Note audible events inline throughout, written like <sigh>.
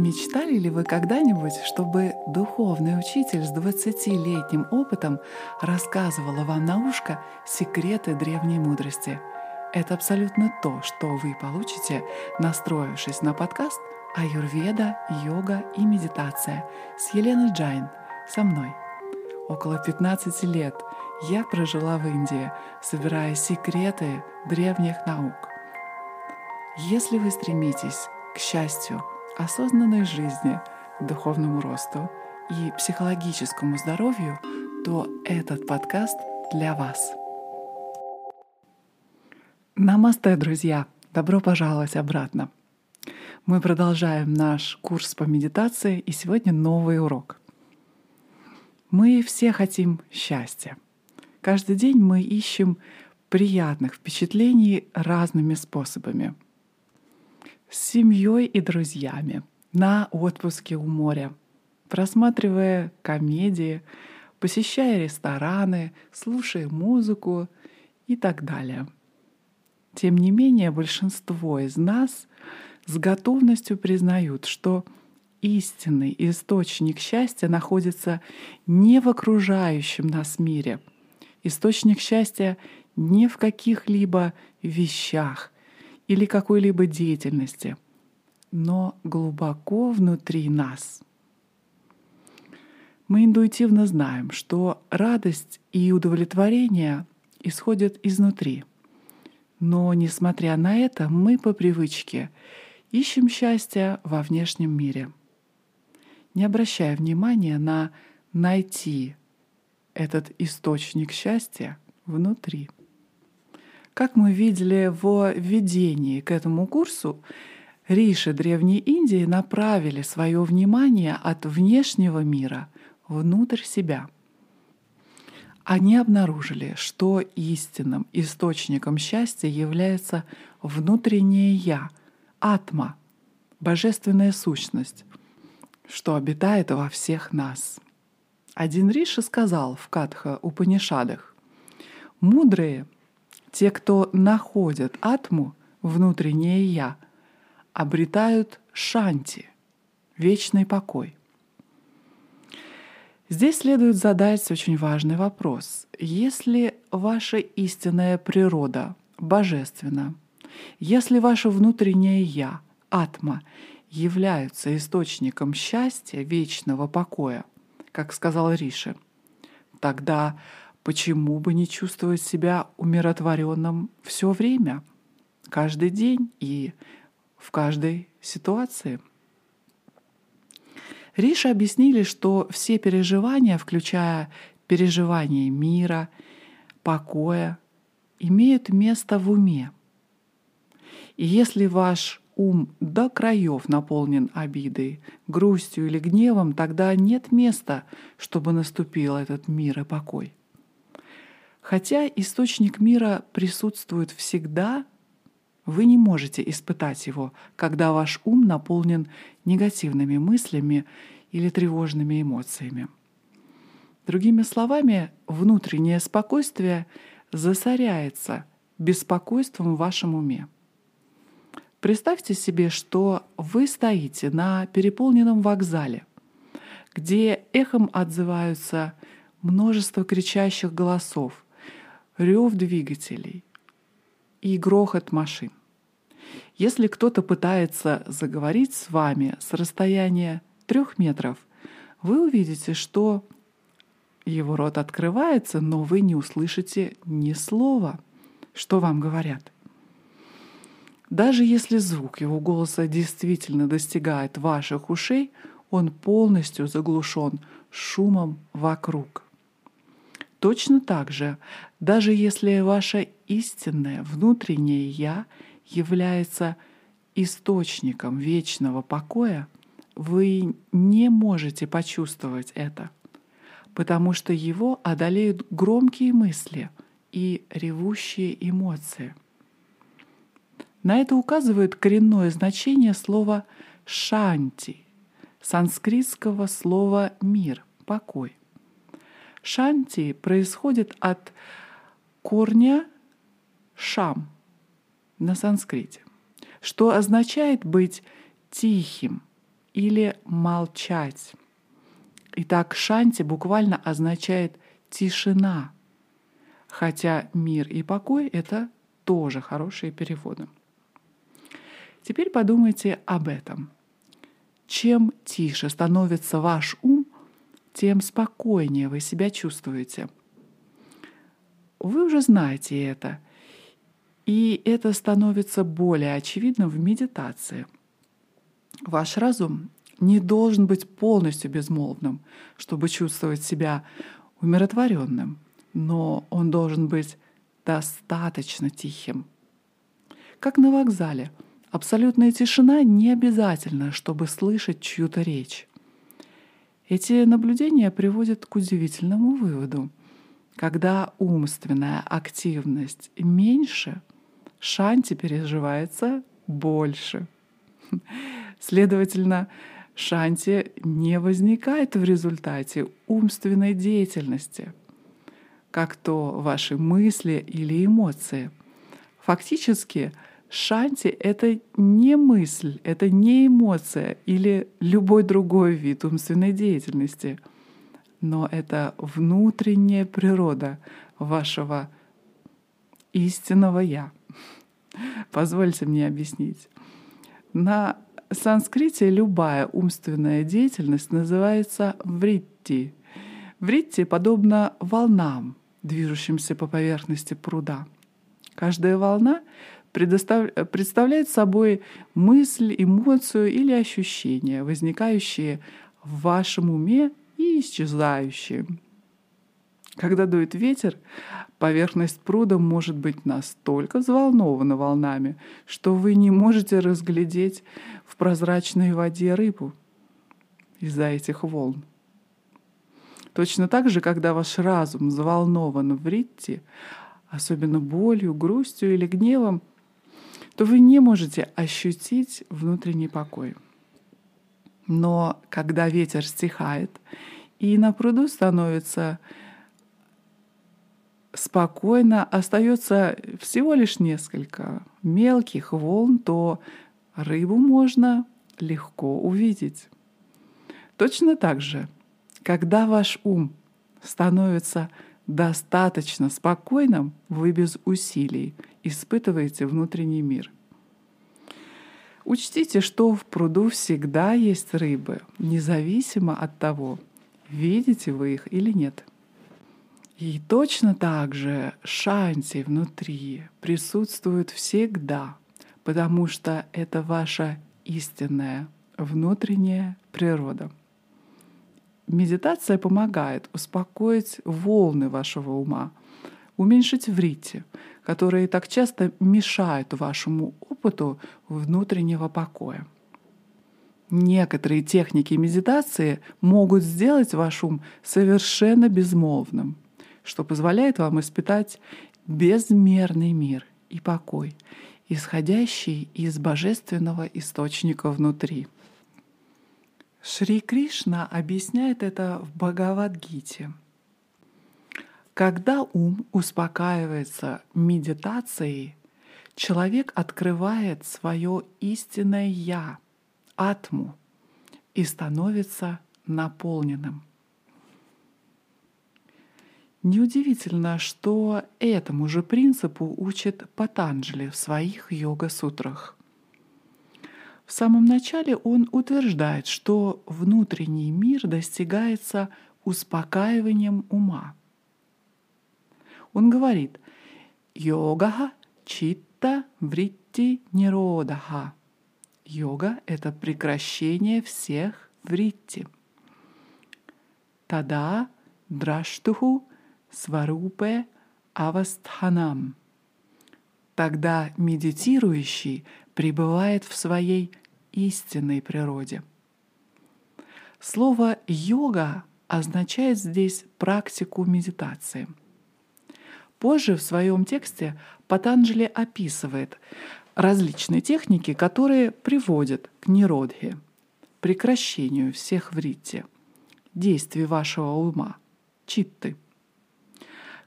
Мечтали ли вы когда-нибудь, чтобы духовный учитель с 20-летним опытом рассказывала вам на ушко секреты древней мудрости? Это абсолютно то, что вы получите, настроившись на подкаст «Аюрведа, йога и медитация» с Еленой Джайн, со мной. Около 15 лет я прожила в Индии, собирая секреты древних наук. Если вы стремитесь к счастью, осознанной жизни, духовному росту и психологическому здоровью, то этот подкаст для вас. Намасте, друзья! Добро пожаловать обратно! Мы продолжаем наш курс по медитации, и сегодня новый урок. Мы все хотим счастья. Каждый день мы ищем приятных впечатлений разными способами — с семьей и друзьями, на отпуске у моря, просматривая комедии, посещая рестораны, слушая музыку и так далее. Тем не менее, большинство из нас с готовностью признают, что истинный источник счастья находится не в окружающем нас мире. Источник счастья не в каких-либо вещах или какой-либо деятельности, но глубоко внутри нас. Мы интуитивно знаем, что радость и удовлетворение исходят изнутри. Но, несмотря на это, мы по привычке ищем счастья во внешнем мире, не обращая внимания на найти этот источник счастья внутри. Как мы видели в введении к этому курсу, риши Древней Индии направили свое внимание от внешнего мира внутрь себя. Они обнаружили, что истинным источником счастья является внутреннее «я», атма, божественная сущность, что обитает во всех нас. Один Риши сказал в Катха Упанишадах, «Мудрые — те, кто находят атму, внутреннее «я», обретают шанти, вечный покой. Здесь следует задать очень важный вопрос. Если ваша истинная природа божественна, если ваше внутреннее «я», атма, являются источником счастья, вечного покоя, как сказал Риши, тогда Почему бы не чувствовать себя умиротворенным все время, каждый день и в каждой ситуации? Риши объяснили, что все переживания, включая переживания мира, покоя, имеют место в уме. И если ваш ум до краев наполнен обидой, грустью или гневом, тогда нет места, чтобы наступил этот мир и покой. Хотя источник мира присутствует всегда, вы не можете испытать его, когда ваш ум наполнен негативными мыслями или тревожными эмоциями. Другими словами, внутреннее спокойствие засоряется беспокойством в вашем уме. Представьте себе, что вы стоите на переполненном вокзале, где эхом отзываются множество кричащих голосов, рев двигателей и грохот машин. Если кто-то пытается заговорить с вами с расстояния трех метров, вы увидите, что его рот открывается, но вы не услышите ни слова, что вам говорят. Даже если звук его голоса действительно достигает ваших ушей, он полностью заглушен шумом вокруг. Точно так же, даже если ваше истинное внутреннее «я» является источником вечного покоя, вы не можете почувствовать это, потому что его одолеют громкие мысли и ревущие эмоции. На это указывает коренное значение слова «шанти», санскритского слова «мир», «покой». Шанти происходит от корня шам на санскрите, что означает быть тихим или молчать. Итак, шанти буквально означает тишина, хотя мир и покой — это тоже хорошие переводы. Теперь подумайте об этом. Чем тише становится ваш тем спокойнее вы себя чувствуете. Вы уже знаете это, и это становится более очевидным в медитации. Ваш разум не должен быть полностью безмолвным, чтобы чувствовать себя умиротворенным, но он должен быть достаточно тихим. Как на вокзале, абсолютная тишина не обязательно, чтобы слышать чью-то речь. Эти наблюдения приводят к удивительному выводу. Когда умственная активность меньше, шанти переживается больше. Следовательно, шанти не возникает в результате умственной деятельности, как то ваши мысли или эмоции. Фактически, шанти — это не мысль, это не эмоция или любой другой вид умственной деятельности, но это внутренняя природа вашего истинного «я». <laughs> Позвольте мне объяснить. На санскрите любая умственная деятельность называется вритти. Вритти подобно волнам, движущимся по поверхности пруда. Каждая волна представляет собой мысль, эмоцию или ощущение, возникающие в вашем уме и исчезающие. Когда дует ветер, поверхность пруда может быть настолько взволнована волнами, что вы не можете разглядеть в прозрачной воде рыбу из-за этих волн. Точно так же, когда ваш разум взволнован в ритте, особенно болью, грустью или гневом, то вы не можете ощутить внутренний покой. Но когда ветер стихает, и на пруду становится спокойно остается всего лишь несколько мелких волн, то рыбу можно легко увидеть. Точно так же, когда ваш ум становится достаточно спокойным, вы без усилий испытываете внутренний мир. Учтите, что в пруду всегда есть рыбы, независимо от того, видите вы их или нет. И точно так же шанти внутри присутствует всегда, потому что это ваша истинная внутренняя природа. Медитация помогает успокоить волны вашего ума, уменьшить врити, которые так часто мешают вашему опыту внутреннего покоя. Некоторые техники медитации могут сделать ваш ум совершенно безмолвным — что позволяет вам испытать безмерный мир и покой, исходящий из божественного источника внутри. Шри Кришна объясняет это в Бхагавадгите. Когда ум успокаивается медитацией, человек открывает свое истинное «я», атму, и становится наполненным. Неудивительно, что этому же принципу учит Патанджали в своих йога-сутрах. В самом начале он утверждает, что внутренний мир достигается успокаиванием ума. Он говорит «Йога читта вритти ниродха». Йога — это прекращение всех вритти. Тада драштуху сварупе авастханам. Тогда медитирующий пребывает в своей истинной природе. Слово «йога» означает здесь практику медитации. Позже в своем тексте Патанджали описывает различные техники, которые приводят к ниродхе, прекращению всех вритти, действий вашего ума, читты.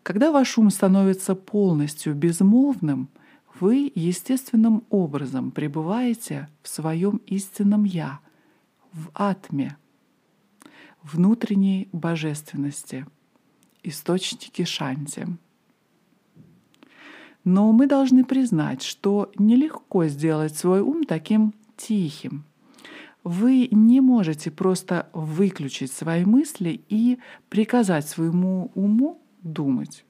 Когда ваш ум становится полностью безмолвным, вы естественным образом пребываете в своем истинном «я», в атме, внутренней божественности, источнике шанти. Но мы должны признать, что нелегко сделать свой ум таким тихим. Вы не можете просто выключить свои мысли и приказать своему уму думать.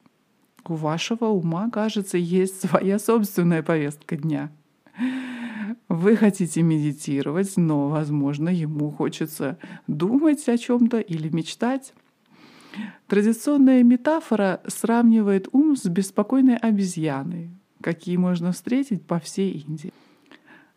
У вашего ума, кажется, есть своя собственная повестка дня. Вы хотите медитировать, но, возможно, ему хочется думать о чем-то или мечтать. Традиционная метафора сравнивает ум с беспокойной обезьяной, какие можно встретить по всей Индии.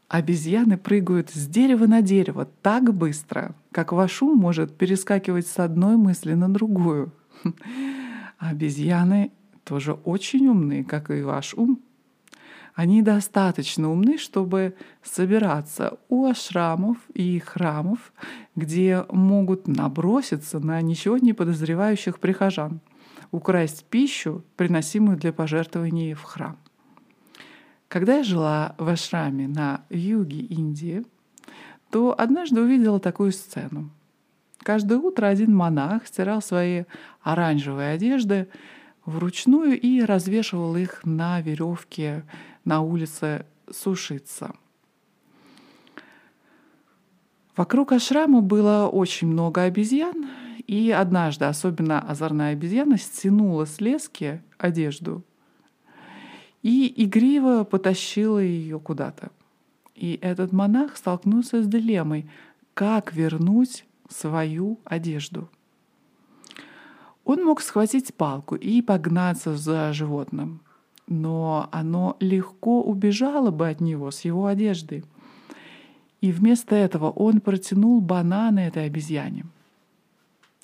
Обезьяны прыгают с дерева на дерево так быстро, как ваш ум может перескакивать с одной мысли на другую. <laughs> Обезьяны тоже очень умны, как и ваш ум. Они достаточно умны, чтобы собираться у ашрамов и храмов, где могут наброситься на ничего не подозревающих прихожан, украсть пищу, приносимую для пожертвований в храм. Когда я жила в ашраме на юге Индии, то однажды увидела такую сцену. Каждое утро один монах стирал свои оранжевые одежды вручную и развешивал их на веревке на улице сушиться. Вокруг ашрама было очень много обезьян, и однажды особенно озорная обезьяна стянула с лески одежду и игриво потащила ее куда-то. И этот монах столкнулся с дилеммой, как вернуть свою одежду. Он мог схватить палку и погнаться за животным, но оно легко убежало бы от него с его одеждой. И вместо этого он протянул бананы этой обезьяне.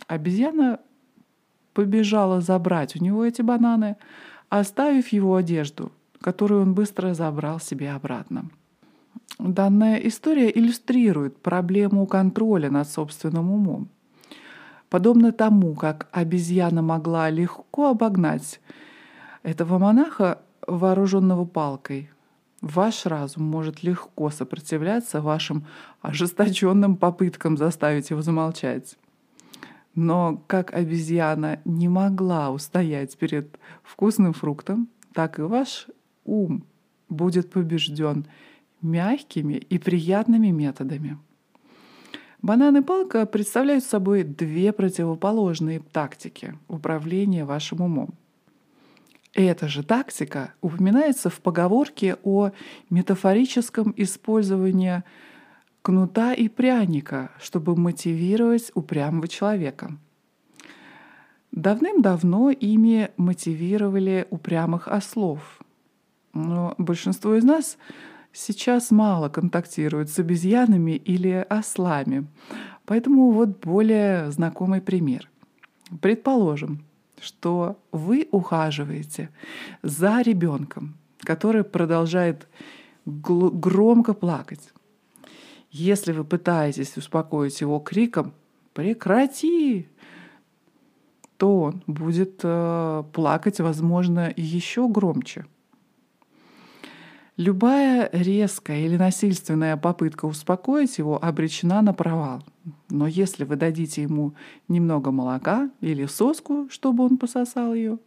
Обезьяна побежала забрать у него эти бананы, оставив его одежду, которую он быстро забрал себе обратно. Данная история иллюстрирует проблему контроля над собственным умом. Подобно тому, как обезьяна могла легко обогнать этого монаха, вооруженного палкой, ваш разум может легко сопротивляться вашим ожесточенным попыткам заставить его замолчать. Но как обезьяна не могла устоять перед вкусным фруктом, так и ваш ум будет побежден мягкими и приятными методами. Банан и палка представляют собой две противоположные тактики управления вашим умом. Эта же тактика упоминается в поговорке о метафорическом использовании кнута и пряника, чтобы мотивировать упрямого человека. Давным-давно ими мотивировали упрямых ослов. Но большинство из нас сейчас мало контактирует с обезьянами или ослами. Поэтому вот более знакомый пример. Предположим, что вы ухаживаете за ребенком, который продолжает громко плакать. Если вы пытаетесь успокоить его криком «прекрати», то он будет э, плакать, возможно, еще громче. Любая резкая или насильственная попытка успокоить его обречена на провал. Но если вы дадите ему немного молока или соску, чтобы он пососал ее,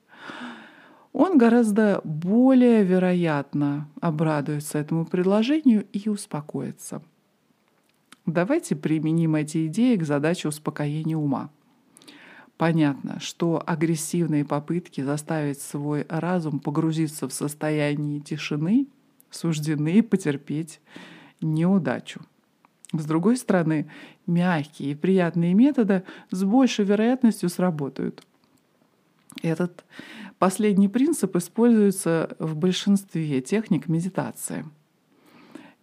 он гораздо более вероятно обрадуется этому предложению и успокоится. Давайте применим эти идеи к задаче успокоения ума. Понятно, что агрессивные попытки заставить свой разум погрузиться в состояние тишины суждены потерпеть неудачу. С другой стороны, мягкие и приятные методы с большей вероятностью сработают. Этот последний принцип используется в большинстве техник медитации.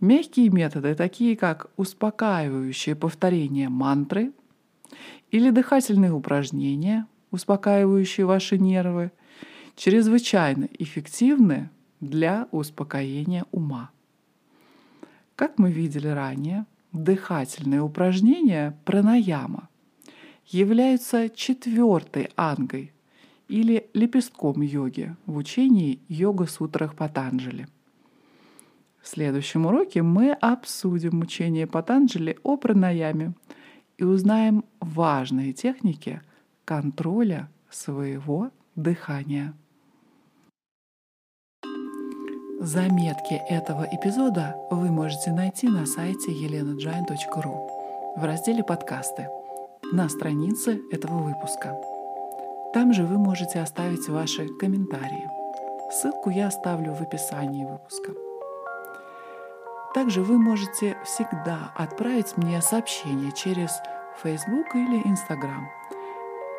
Мягкие методы, такие как успокаивающее повторение мантры или дыхательные упражнения, успокаивающие ваши нервы, чрезвычайно эффективны для успокоения ума. Как мы видели ранее, дыхательные упражнения пранаяма являются четвертой ангой или лепестком йоги в учении йога-сутрах Патанджали. В следующем уроке мы обсудим учение Патанджали о пранаяме и узнаем важные техники контроля своего дыхания. Заметки этого эпизода вы можете найти на сайте elenajain.ru в разделе «Подкасты» на странице этого выпуска. Там же вы можете оставить ваши комментарии. Ссылку я оставлю в описании выпуска. Также вы можете всегда отправить мне сообщение через Facebook или Instagram.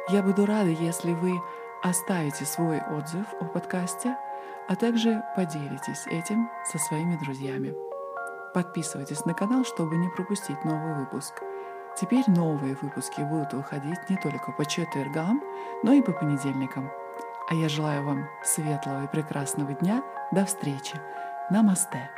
Я буду рада, если вы оставите свой отзыв о подкасте, а также поделитесь этим со своими друзьями. Подписывайтесь на канал, чтобы не пропустить новый выпуск. Теперь новые выпуски будут выходить не только по четвергам, но и по понедельникам. А я желаю вам светлого и прекрасного дня. До встречи. Намасте.